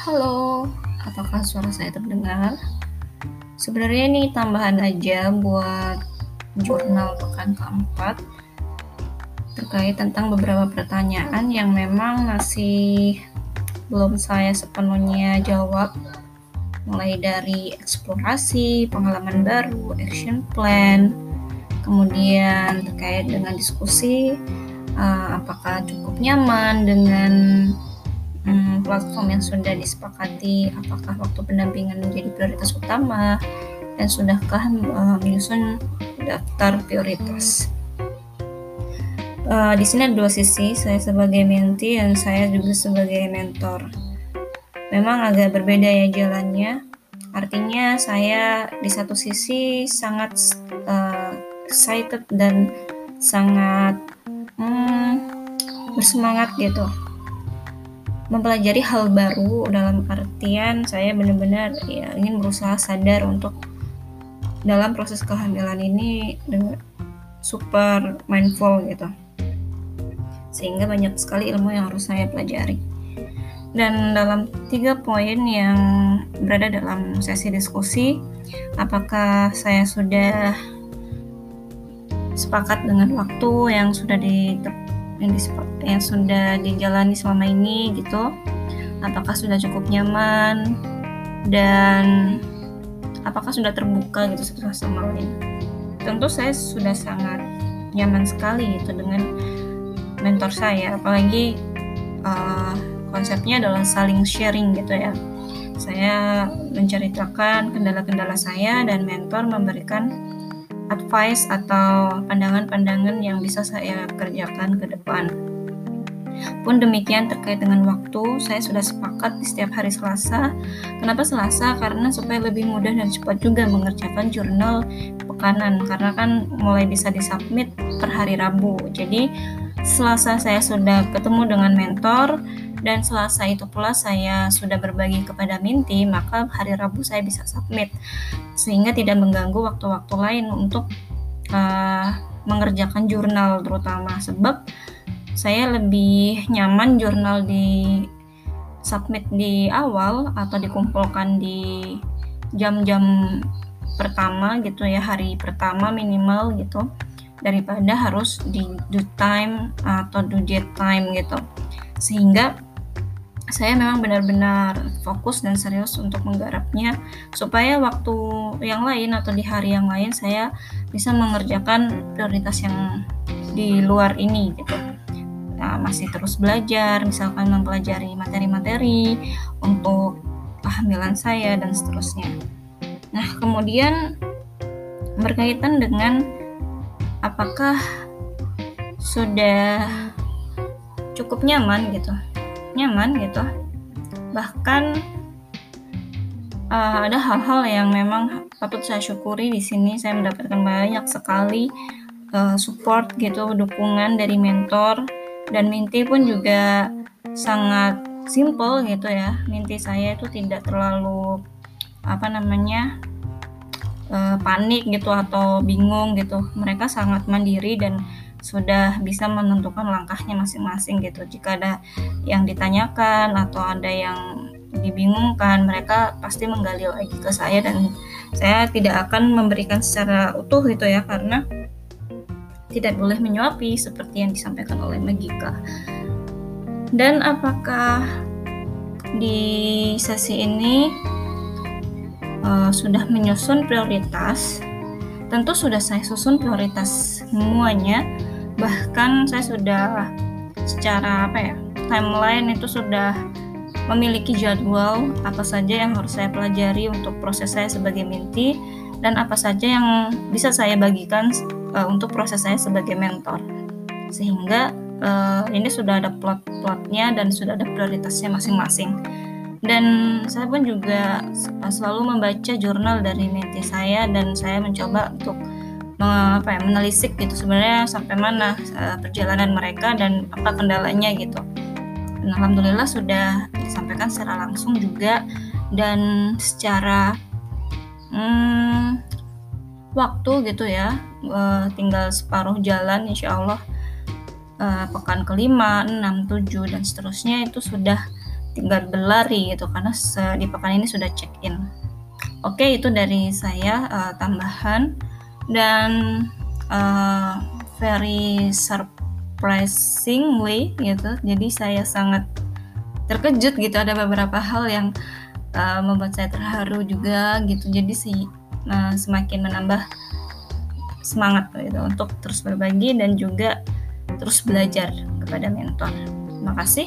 Halo, apakah suara saya terdengar? Sebenarnya ini tambahan aja buat jurnal pekan keempat terkait tentang beberapa pertanyaan yang memang masih belum saya sepenuhnya jawab mulai dari eksplorasi, pengalaman baru, action plan, kemudian terkait dengan diskusi uh, apakah cukup nyaman dengan hmm, platform yang sudah disepakati apakah waktu pendampingan menjadi prioritas utama dan sudahkah uh, menyusun daftar prioritas. Uh, di sini ada dua sisi, saya sebagai mentee dan saya juga sebagai mentor. Memang agak berbeda ya jalannya. Artinya saya di satu sisi sangat uh, excited dan sangat hmm, bersemangat gitu mempelajari hal baru dalam artian saya benar-benar ya ingin berusaha sadar untuk dalam proses kehamilan ini dengan super mindful gitu. Sehingga banyak sekali ilmu yang harus saya pelajari. Dan dalam tiga poin yang berada dalam sesi diskusi apakah saya sudah sepakat dengan waktu yang sudah ditetapkan yang, yang sudah dijalani selama ini gitu. Apakah sudah cukup nyaman? Dan apakah sudah terbuka gitu satu sama lain tentu saya sudah sangat nyaman sekali gitu dengan mentor saya. Apalagi uh, konsepnya adalah saling sharing gitu ya. Saya menceritakan kendala-kendala saya dan mentor memberikan advice atau pandangan-pandangan yang bisa saya kerjakan ke depan. Pun demikian terkait dengan waktu, saya sudah sepakat di setiap hari Selasa. Kenapa Selasa? Karena supaya lebih mudah dan cepat juga mengerjakan jurnal pekanan karena kan mulai bisa disubmit per hari Rabu. Jadi Selasa saya sudah ketemu dengan mentor dan Selasa itu pula saya sudah berbagi kepada Minty, maka hari Rabu saya bisa submit. Sehingga tidak mengganggu waktu-waktu lain untuk uh, mengerjakan jurnal terutama. Sebab saya lebih nyaman jurnal di submit di awal atau dikumpulkan di jam-jam pertama gitu ya hari pertama minimal gitu daripada harus di due time atau due date time gitu. Sehingga saya memang benar-benar fokus dan serius untuk menggarapnya supaya waktu yang lain atau di hari yang lain saya bisa mengerjakan prioritas yang di luar ini gitu. Nah, masih terus belajar misalkan mempelajari materi-materi untuk kehamilan saya dan seterusnya. Nah kemudian berkaitan dengan apakah sudah cukup nyaman gitu nyaman gitu. Bahkan uh, ada hal-hal yang memang patut saya syukuri di sini. Saya mendapatkan banyak sekali uh, support gitu dukungan dari mentor. Dan Minty pun juga sangat simple gitu ya. Minty saya itu tidak terlalu apa namanya uh, panik gitu atau bingung gitu mereka sangat mandiri dan sudah bisa menentukan langkahnya masing-masing gitu. Jika ada yang ditanyakan atau ada yang dibingungkan, mereka pasti menggali lagi ke saya dan saya tidak akan memberikan secara utuh gitu ya karena tidak boleh menyuapi seperti yang disampaikan oleh Magika. Dan apakah di sesi ini uh, sudah menyusun prioritas? Tentu sudah saya susun prioritas semuanya bahkan saya sudah secara apa ya timeline itu sudah memiliki jadwal apa saja yang harus saya pelajari untuk proses saya sebagai minti dan apa saja yang bisa saya bagikan uh, untuk proses saya sebagai mentor sehingga uh, ini sudah ada plot-plotnya dan sudah ada prioritasnya masing-masing dan saya pun juga selalu membaca jurnal dari menti saya dan saya mencoba untuk apa ya menelisik gitu sebenarnya sampai mana uh, perjalanan mereka dan apa kendalanya gitu. Dan alhamdulillah sudah disampaikan secara langsung juga dan secara hmm, waktu gitu ya uh, tinggal separuh jalan insya Allah uh, pekan kelima, enam, tujuh dan seterusnya itu sudah tinggal berlari gitu karena di pekan ini sudah check in oke itu dari saya uh, tambahan dan uh, very surprisingly gitu jadi saya sangat terkejut gitu ada beberapa hal yang uh, membuat saya terharu juga gitu jadi si uh, semakin menambah semangat gitu untuk terus berbagi dan juga terus belajar kepada mentor. Terima kasih.